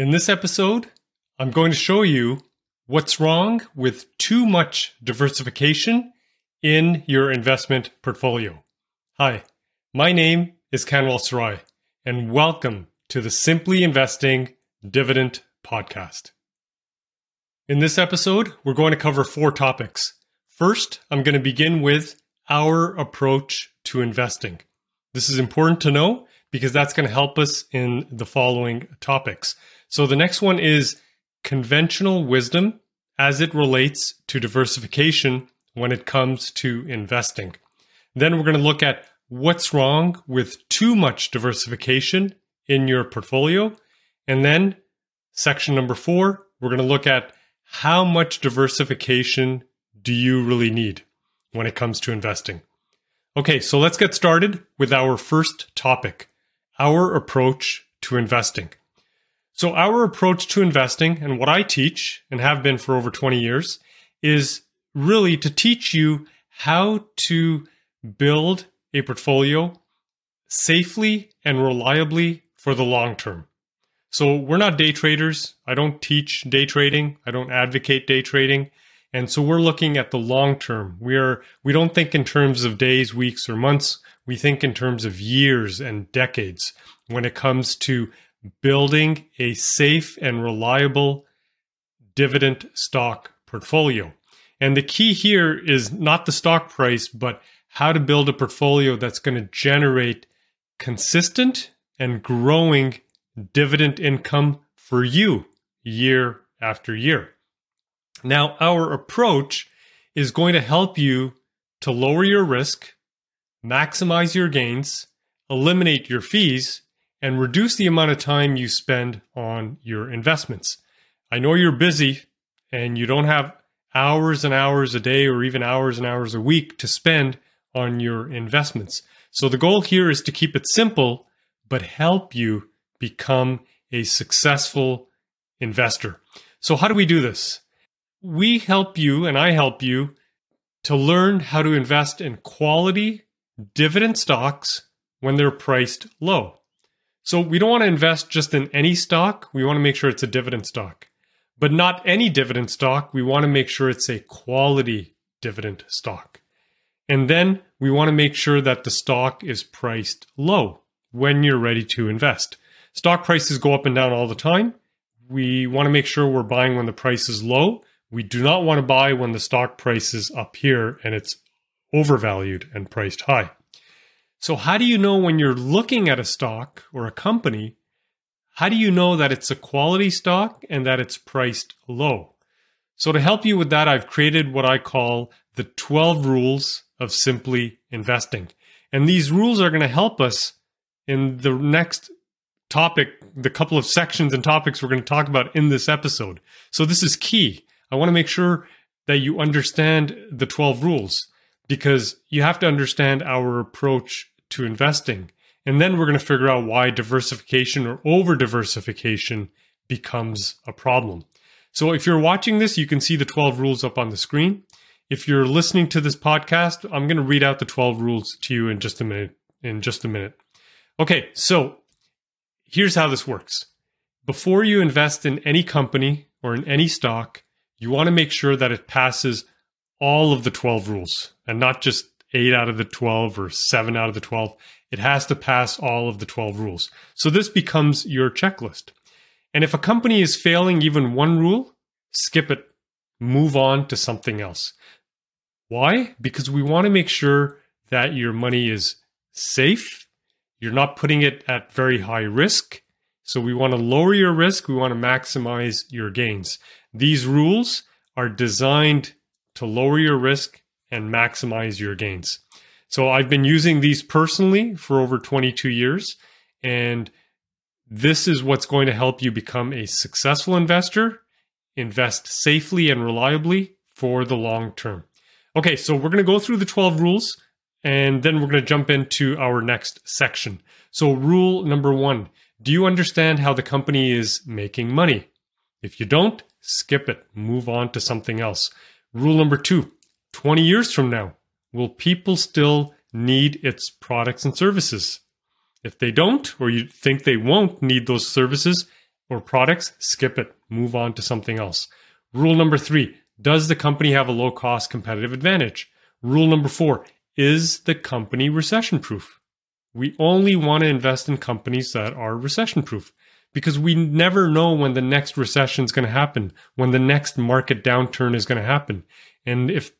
In this episode, I'm going to show you what's wrong with too much diversification in your investment portfolio. Hi, my name is Kanwal Sarai, and welcome to the Simply Investing Dividend Podcast. In this episode, we're going to cover four topics. First, I'm going to begin with our approach to investing. This is important to know because that's going to help us in the following topics. So the next one is conventional wisdom as it relates to diversification when it comes to investing. Then we're going to look at what's wrong with too much diversification in your portfolio. And then section number four, we're going to look at how much diversification do you really need when it comes to investing. Okay, so let's get started with our first topic our approach to investing. So, our approach to investing, and what I teach and have been for over 20 years, is really to teach you how to build a portfolio safely and reliably for the long term. So, we're not day traders. I don't teach day trading, I don't advocate day trading. And so we're looking at the long term. We are we don't think in terms of days, weeks or months. We think in terms of years and decades when it comes to building a safe and reliable dividend stock portfolio. And the key here is not the stock price, but how to build a portfolio that's going to generate consistent and growing dividend income for you year after year. Now, our approach is going to help you to lower your risk maximize your gains, eliminate your fees, and reduce the amount of time you spend on your investments. I know you're busy and you don't have hours and hours a day or even hours and hours a week to spend on your investments. So the goal here is to keep it simple, but help you become a successful investor. So, how do we do this? We help you, and I help you, to learn how to invest in quality dividend stocks when they're priced low. So we don't want to invest just in any stock. We want to make sure it's a dividend stock. But not any dividend stock. We want to make sure it's a quality dividend stock. And then we want to make sure that the stock is priced low when you're ready to invest. Stock prices go up and down all the time. We want to make sure we're buying when the price is low. We do not want to buy when the stock price is up here and it's overvalued and priced high. So, how do you know when you're looking at a stock or a company? How do you know that it's a quality stock and that it's priced low? So, to help you with that, I've created what I call the 12 rules of simply investing. And these rules are going to help us in the next topic, the couple of sections and topics we're going to talk about in this episode. So, this is key. I want to make sure that you understand the 12 rules because you have to understand our approach to investing. And then we're going to figure out why diversification or over diversification becomes a problem. So if you're watching this, you can see the 12 rules up on the screen. If you're listening to this podcast, I'm going to read out the 12 rules to you in just a minute in just a minute. Okay, so here's how this works. Before you invest in any company or in any stock, you want to make sure that it passes all of the 12 rules and not just eight out of the 12 or seven out of the 12. It has to pass all of the 12 rules. So this becomes your checklist. And if a company is failing even one rule, skip it, move on to something else. Why? Because we want to make sure that your money is safe. You're not putting it at very high risk. So we want to lower your risk. We want to maximize your gains. These rules are designed to lower your risk and maximize your gains. So I've been using these personally for over 22 years. And this is what's going to help you become a successful investor, invest safely and reliably for the long term. Okay, so we're going to go through the 12 rules and then we're going to jump into our next section. So, rule number one Do you understand how the company is making money? If you don't, skip it, move on to something else. Rule number two 20 years from now, will people still need its products and services? If they don't, or you think they won't need those services, or products, skip it, move on to something else. Rule number three Does the company have a low cost competitive advantage? Rule number four Is the company recession proof? We only want to invest in companies that are recession proof because we never know when the next recession is going to happen, when the next market downturn is going to happen. And if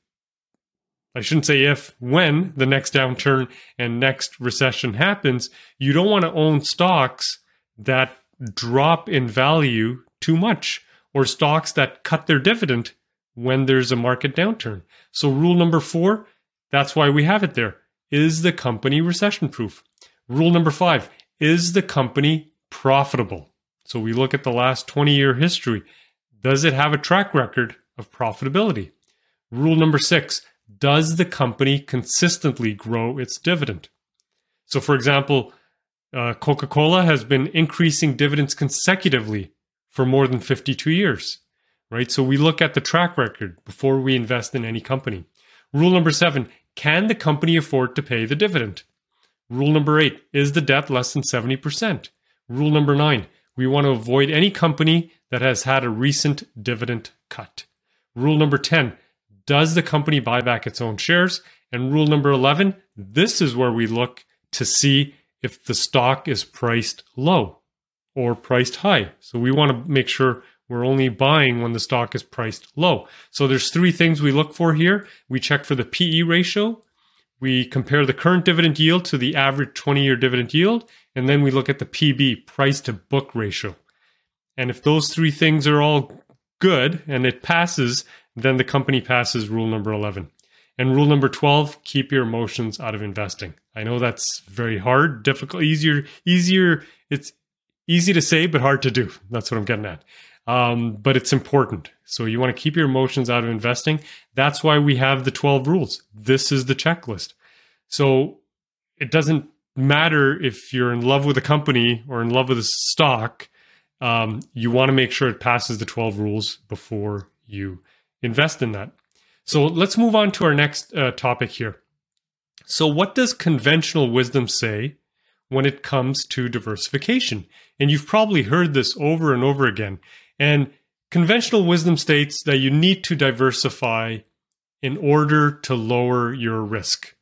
I shouldn't say if, when the next downturn and next recession happens, you don't want to own stocks that drop in value too much or stocks that cut their dividend when there's a market downturn. So, rule number four, that's why we have it there. Is the company recession proof? Rule number five, is the company profitable? So, we look at the last 20 year history. Does it have a track record of profitability? Rule number six, does the company consistently grow its dividend? So, for example, uh, Coca Cola has been increasing dividends consecutively for more than 52 years, right? So, we look at the track record before we invest in any company. Rule number seven can the company afford to pay the dividend? Rule number eight is the debt less than 70%? Rule number nine we want to avoid any company that has had a recent dividend cut. Rule number 10 does the company buy back its own shares? And rule number 11 this is where we look to see if the stock is priced low or priced high. So we want to make sure we're only buying when the stock is priced low. So there's three things we look for here. We check for the PE ratio, we compare the current dividend yield to the average 20-year dividend yield, and then we look at the PB, price to book ratio. And if those three things are all good and it passes, then the company passes rule number 11. And rule number 12, keep your emotions out of investing. I know that's very hard, difficult, easier, easier. It's easy to say, but hard to do. That's what I'm getting at. Um, but it's important. So you want to keep your emotions out of investing. That's why we have the 12 rules. This is the checklist. So it doesn't matter if you're in love with a company or in love with a stock. Um, you want to make sure it passes the 12 rules before you invest in that. So let's move on to our next uh, topic here. So, what does conventional wisdom say when it comes to diversification? And you've probably heard this over and over again. And conventional wisdom states that you need to diversify in order to lower your risk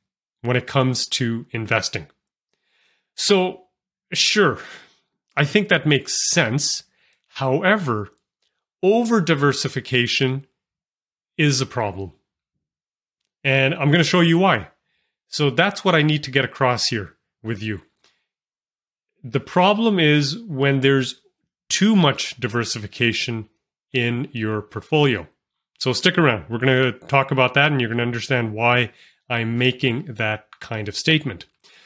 when it comes to investing. So, sure, I think that makes sense. However, over diversification is a problem. And I'm going to show you why. So that's what I need to get across here with you. The problem is when there's too much diversification in your portfolio. So stick around. We're going to talk about that and you're going to understand why I'm making that kind of statement.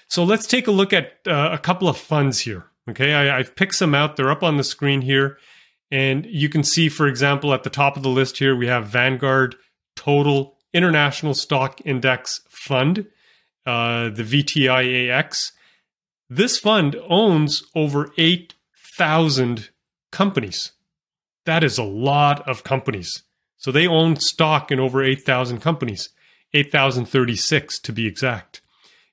So let's take a look at uh, a couple of funds here. Okay, I, I've picked some out. They're up on the screen here. And you can see, for example, at the top of the list here, we have Vanguard Total International Stock Index Fund, uh, the VTIAX. This fund owns over 8,000 companies. That is a lot of companies. So they own stock in over 8,000 companies, 8,036 to be exact.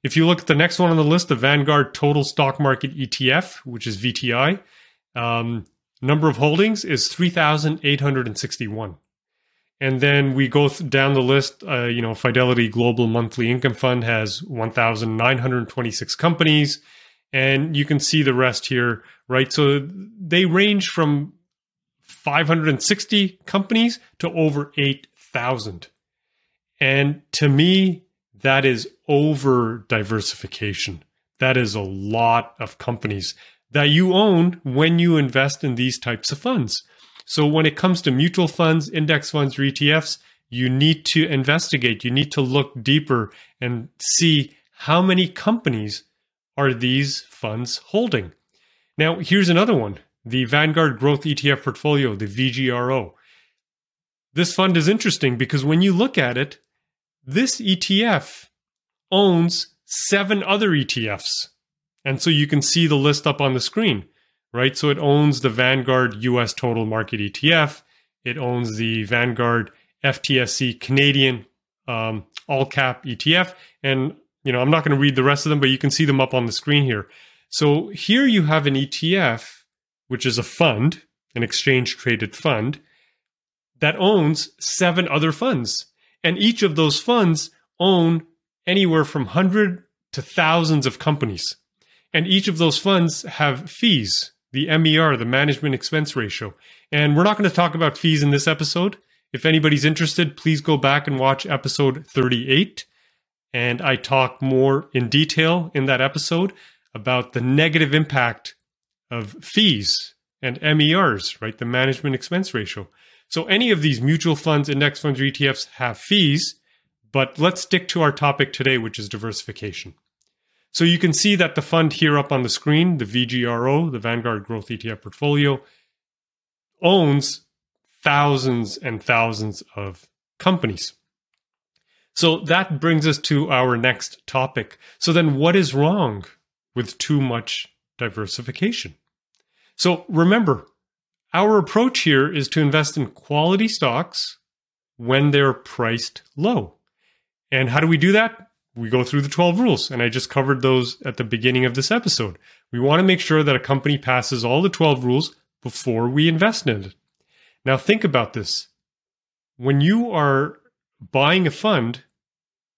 If you look at the next one on the list, the Vanguard Total Stock Market ETF, which is VTI, um, Number of holdings is 3,861. And then we go th- down the list. Uh, you know, Fidelity Global Monthly Income Fund has 1,926 companies. And you can see the rest here, right? So they range from 560 companies to over 8,000. And to me, that is over diversification. That is a lot of companies that you own when you invest in these types of funds. So when it comes to mutual funds, index funds, or ETFs, you need to investigate, you need to look deeper and see how many companies are these funds holding. Now, here's another one the Vanguard Growth ETF Portfolio, the VGRO. This fund is interesting because when you look at it, this ETF owns seven other ETFs. And so you can see the list up on the screen, right? So it owns the Vanguard US Total Market ETF. It owns the Vanguard FTSE Canadian um, All Cap ETF. And, you know, I'm not going to read the rest of them, but you can see them up on the screen here. So here you have an ETF which is a fund, an exchange traded fund, that owns seven other funds. And each of those funds own anywhere from 100 to thousands of companies. And each of those funds have fees, the MER, the management expense ratio. And we're not going to talk about fees in this episode. If anybody's interested, please go back and watch episode 38. And I talk more in detail in that episode about the negative impact of fees and MERs, right? The management expense ratio. So any of these mutual funds, index funds, or ETFs have fees, but let's stick to our topic today, which is diversification. So you can see that the fund here up on the screen, the VGRO, the Vanguard Growth ETF portfolio, owns thousands and thousands of companies. So that brings us to our next topic. So then what is wrong with too much diversification? So remember, our approach here is to invest in quality stocks when they're priced low. And how do we do that? We go through the 12 rules, and I just covered those at the beginning of this episode. We want to make sure that a company passes all the 12 rules before we invest in it. Now, think about this. When you are buying a fund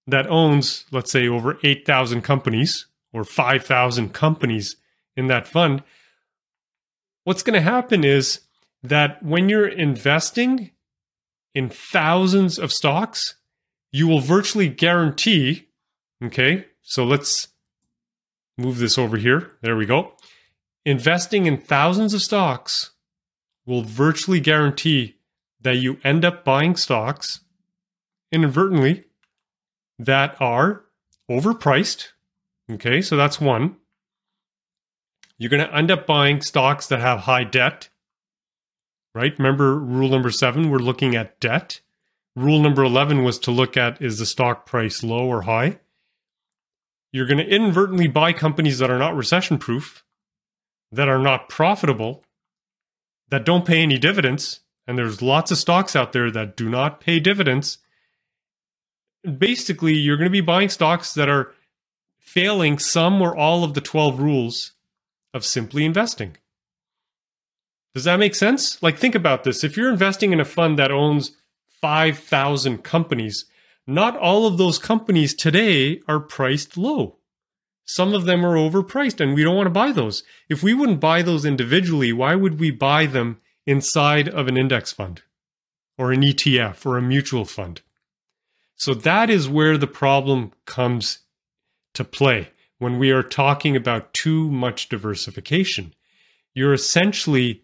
that owns, let's say, over 8,000 companies or 5,000 companies in that fund, what's going to happen is that when you're investing in thousands of stocks, you will virtually guarantee, okay, so let's move this over here. There we go. Investing in thousands of stocks will virtually guarantee that you end up buying stocks inadvertently that are overpriced. Okay, so that's one. You're going to end up buying stocks that have high debt, right? Remember rule number seven, we're looking at debt. Rule number 11 was to look at is the stock price low or high? You're going to inadvertently buy companies that are not recession proof, that are not profitable, that don't pay any dividends. And there's lots of stocks out there that do not pay dividends. Basically, you're going to be buying stocks that are failing some or all of the 12 rules of simply investing. Does that make sense? Like, think about this. If you're investing in a fund that owns 5,000 companies. Not all of those companies today are priced low. Some of them are overpriced, and we don't want to buy those. If we wouldn't buy those individually, why would we buy them inside of an index fund or an ETF or a mutual fund? So that is where the problem comes to play when we are talking about too much diversification. You're essentially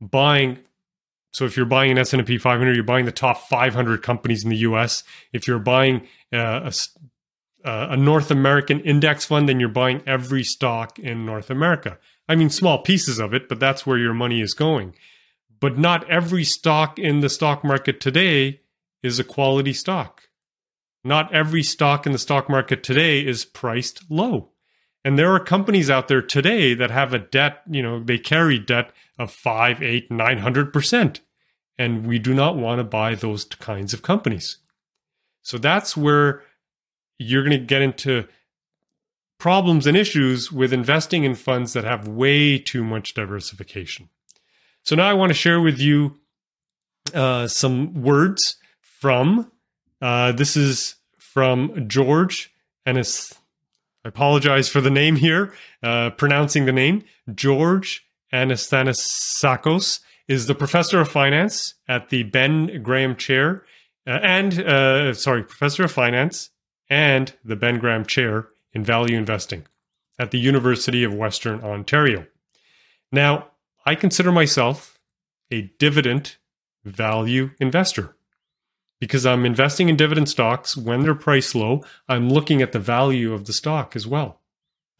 buying so if you're buying an S&P 500, you're buying the top 500 companies in the US. If you're buying uh, a, uh, a North American index fund, then you're buying every stock in North America. I mean, small pieces of it, but that's where your money is going. But not every stock in the stock market today is a quality stock. Not every stock in the stock market today is priced low. And there are companies out there today that have a debt, you know, they carry debt of five, eight, nine hundred percent. And we do not want to buy those kinds of companies. So that's where you're going to get into problems and issues with investing in funds that have way too much diversification. So now I want to share with you uh, some words from uh, this is from George and his I apologize for the name here, uh, pronouncing the name. George Anastasakos is the professor of finance at the Ben Graham Chair, uh, and uh, sorry, professor of finance and the Ben Graham Chair in Value Investing at the University of Western Ontario. Now, I consider myself a dividend value investor because I'm investing in dividend stocks when they're priced low. I'm looking at the value of the stock as well,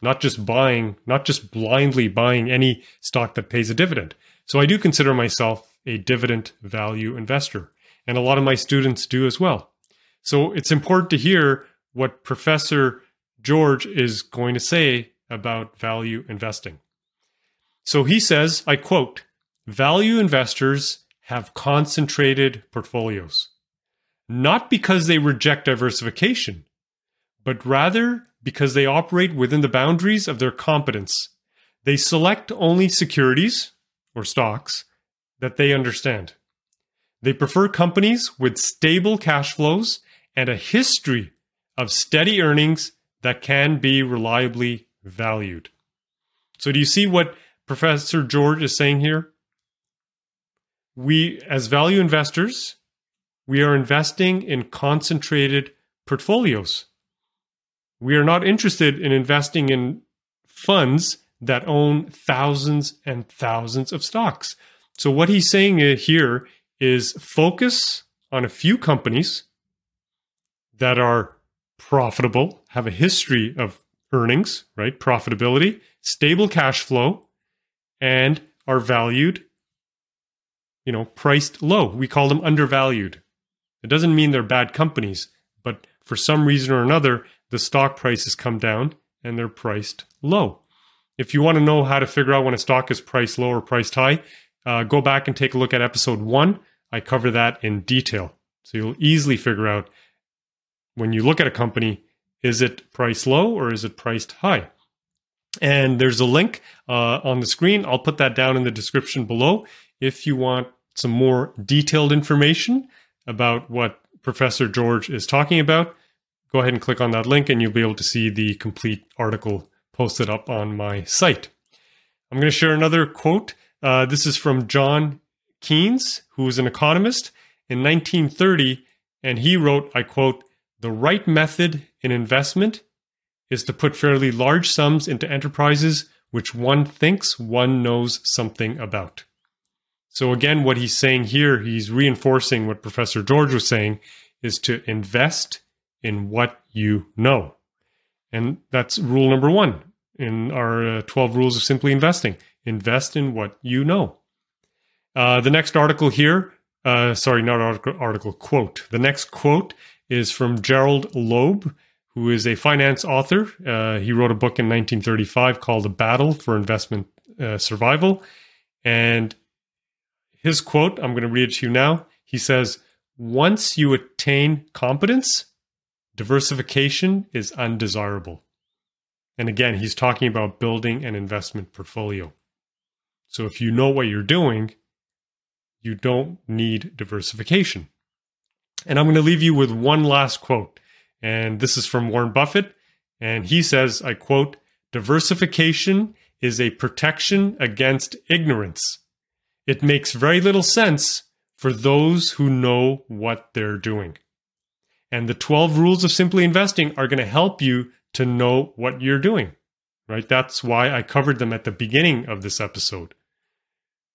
not just buying, not just blindly buying any stock that pays a dividend. So I do consider myself a dividend value investor, and a lot of my students do as well. So it's important to hear what Professor George is going to say about value investing. So he says, I quote, value investors have concentrated portfolios not because they reject diversification, but rather because they operate within the boundaries of their competence. They select only securities, or stocks that they understand. They prefer companies with stable cash flows and a history of steady earnings that can be reliably valued. So, do you see what Professor George is saying here? We, as value investors, we are investing in concentrated portfolios. We are not interested in investing in funds that own thousands and thousands of stocks. So, what he's saying uh, here is focus on a few companies that are profitable, have a history of earnings, right? Profitability, stable cash flow, and are valued, you know, priced low. We call them undervalued. It doesn't mean they're bad companies, but for some reason or another, the stock prices come down and they're priced low. If you want to know how to figure out when a stock is priced low or priced high, uh, go back and take a look at episode one. I cover that in detail. So you'll easily figure out when you look at a company, is it priced low or is it priced high? And there's a link uh, on the screen. I'll put that down in the description below if you want some more detailed information about what Professor George is talking about. Go ahead and click on that link, and you'll be able to see the complete article posted up on my site. I'm going to share another quote. Uh, this is from John Keynes, who was an economist in 1930, and he wrote, I quote, the right method in investment is to put fairly large sums into enterprises which one thinks one knows something about. So, again, what he's saying here, he's reinforcing what Professor George was saying, is to invest in what you know. And that's rule number one in our uh, 12 rules of simply investing invest in what you know. Uh, the next article here, uh, sorry, not article, article, quote. The next quote is from Gerald Loeb, who is a finance author. Uh, he wrote a book in 1935 called A Battle for Investment uh, Survival. And his quote, I'm going to read it to you now. He says, Once you attain competence, diversification is undesirable. And again, he's talking about building an investment portfolio. So if you know what you're doing, you don't need diversification. And I'm going to leave you with one last quote. And this is from Warren Buffett. And he says, I quote, diversification is a protection against ignorance. It makes very little sense for those who know what they're doing. And the 12 rules of simply investing are going to help you to know what you're doing, right? That's why I covered them at the beginning of this episode.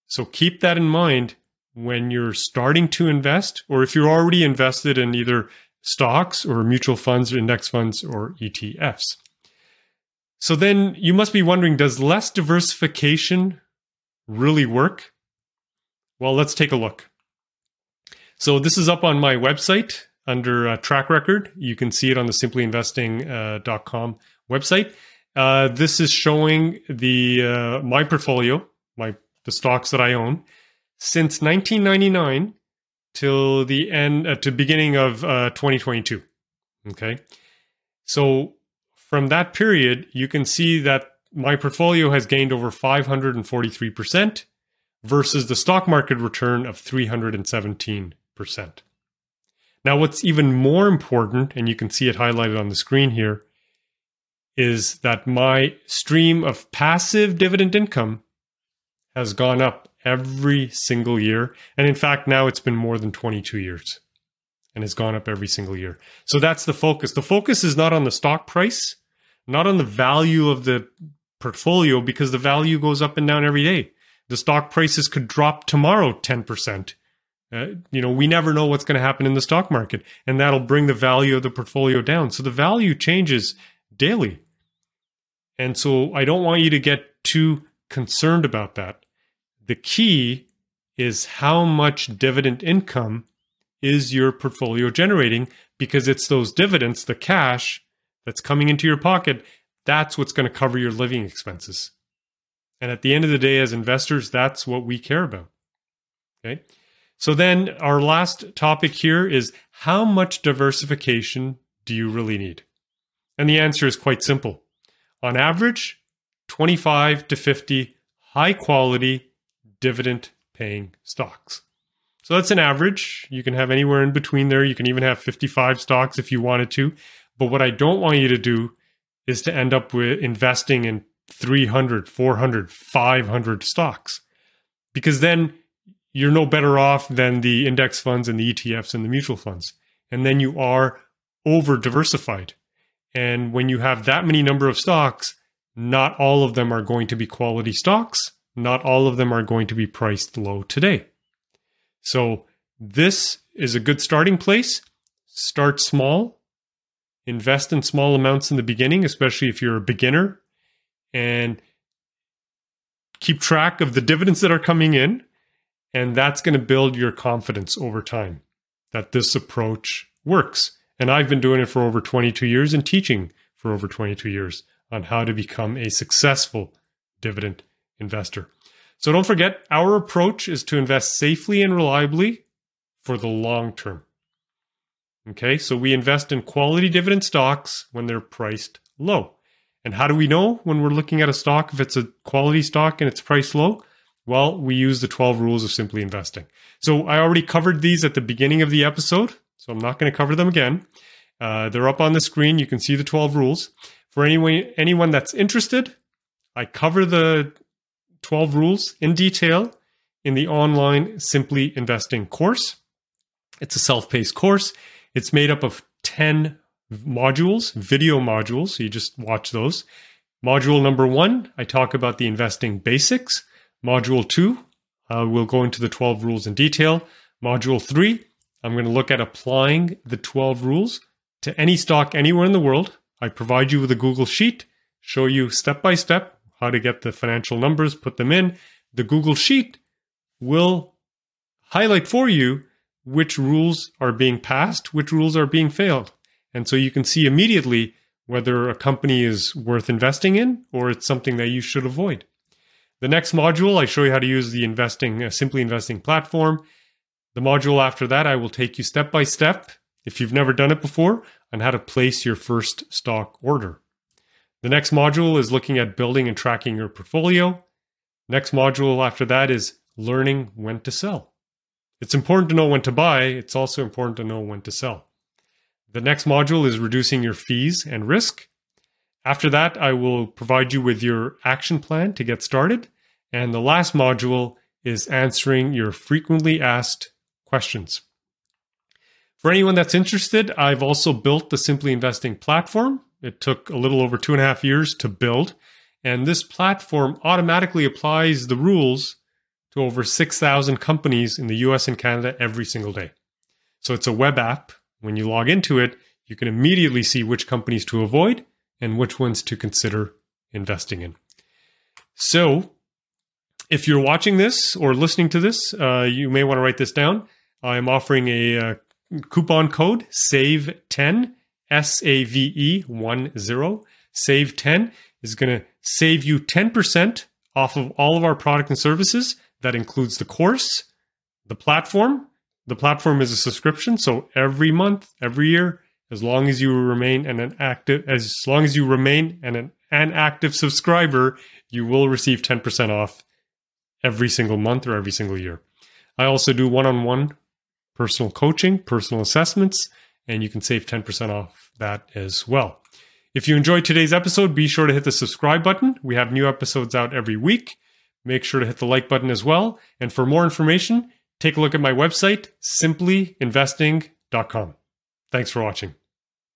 So keep that in mind when you're starting to invest, or if you're already invested in either stocks or mutual funds, or index funds, or ETFs. So then you must be wondering does less diversification really work? Well, let's take a look. So this is up on my website under uh, track record. You can see it on the simplyinvesting.com uh, website. Uh, this is showing the uh, my portfolio, my the stocks that I own since 1999 till the end uh, to beginning of uh, 2022. Okay, so from that period, you can see that my portfolio has gained over 543 percent versus the stock market return of 317 percent. Now, what's even more important, and you can see it highlighted on the screen here, is that my stream of passive dividend income has gone up every single year. And in fact, now it's been more than 22 years and has gone up every single year. So that's the focus. The focus is not on the stock price, not on the value of the portfolio, because the value goes up and down every day. The stock prices could drop tomorrow 10%. Uh, you know, we never know what's going to happen in the stock market, and that'll bring the value of the portfolio down. So the value changes daily. And so I don't want you to get too concerned about that. The key is how much dividend income is your portfolio generating because it's those dividends, the cash that's coming into your pocket, that's what's going to cover your living expenses. And at the end of the day, as investors, that's what we care about. Okay. So then our last topic here is how much diversification do you really need? And the answer is quite simple. On average, 25 to 50 high quality dividend paying stocks. So that's an average. You can have anywhere in between there. You can even have 55 stocks if you wanted to. But what I don't want you to do is to end up with investing in 300, 400, 500 stocks. Because then you're no better off than the index funds and the ETFs and the mutual funds. And then you are over diversified. And when you have that many number of stocks, not all of them are going to be quality stocks. Not all of them are going to be priced low today. So this is a good starting place. Start small. Invest in small amounts in the beginning, especially if you're a beginner, and keep track of the dividends that are coming in. And that's going to build your confidence over time that this approach works. And I've been doing it for over 22 years and teaching for over 22 years on how to become a successful dividend investor. So don't forget, our approach is to invest safely and reliably for the long term. Okay, so we invest in quality dividend stocks when they're priced low. And how do we know when we're looking at a stock if it's a quality stock and it's priced low? Well, we use the 12 rules of simply investing. So I already covered these at the beginning of the episode, so I'm not going to cover them again. Uh, they're up on the screen. You can see the 12 rules. For anyone, anyone that's interested, I cover the 12 rules in detail in the online Simply Investing course. It's a self paced course. It's made up of 10 modules, video modules. So you just watch those. Module number one, I talk about the investing basics. Module two, uh, we'll go into the 12 rules in detail. Module three, I'm going to look at applying the 12 rules to any stock anywhere in the world. I provide you with a Google Sheet, show you step by step how to get the financial numbers, put them in. The Google Sheet will highlight for you which rules are being passed, which rules are being failed. And so you can see immediately whether a company is worth investing in or it's something that you should avoid. The next module, I show you how to use the investing, uh, simply investing platform. The module after that, I will take you step by step, if you've never done it before, on how to place your first stock order. The next module is looking at building and tracking your portfolio. Next module after that is learning when to sell. It's important to know when to buy, it's also important to know when to sell. The next module is reducing your fees and risk. After that, I will provide you with your action plan to get started. And the last module is answering your frequently asked questions. For anyone that's interested, I've also built the Simply Investing platform. It took a little over two and a half years to build. And this platform automatically applies the rules to over 6,000 companies in the US and Canada every single day. So it's a web app. When you log into it, you can immediately see which companies to avoid and which ones to consider investing in. So, if you're watching this or listening to this, uh, you may want to write this down. I'm offering a uh, coupon code SAVE10 S A V E 1 0. Save 10 is going to save you 10% off of all of our product and services. That includes the course, the platform. The platform is a subscription, so every month, every year, as long as you remain an active as long as you remain an, an active subscriber, you will receive 10% off every single month or every single year. I also do one-on-one personal coaching, personal assessments, and you can save 10% off that as well. If you enjoyed today's episode, be sure to hit the subscribe button. We have new episodes out every week. Make sure to hit the like button as well. And for more information, take a look at my website, simplyinvesting.com. Thanks for watching.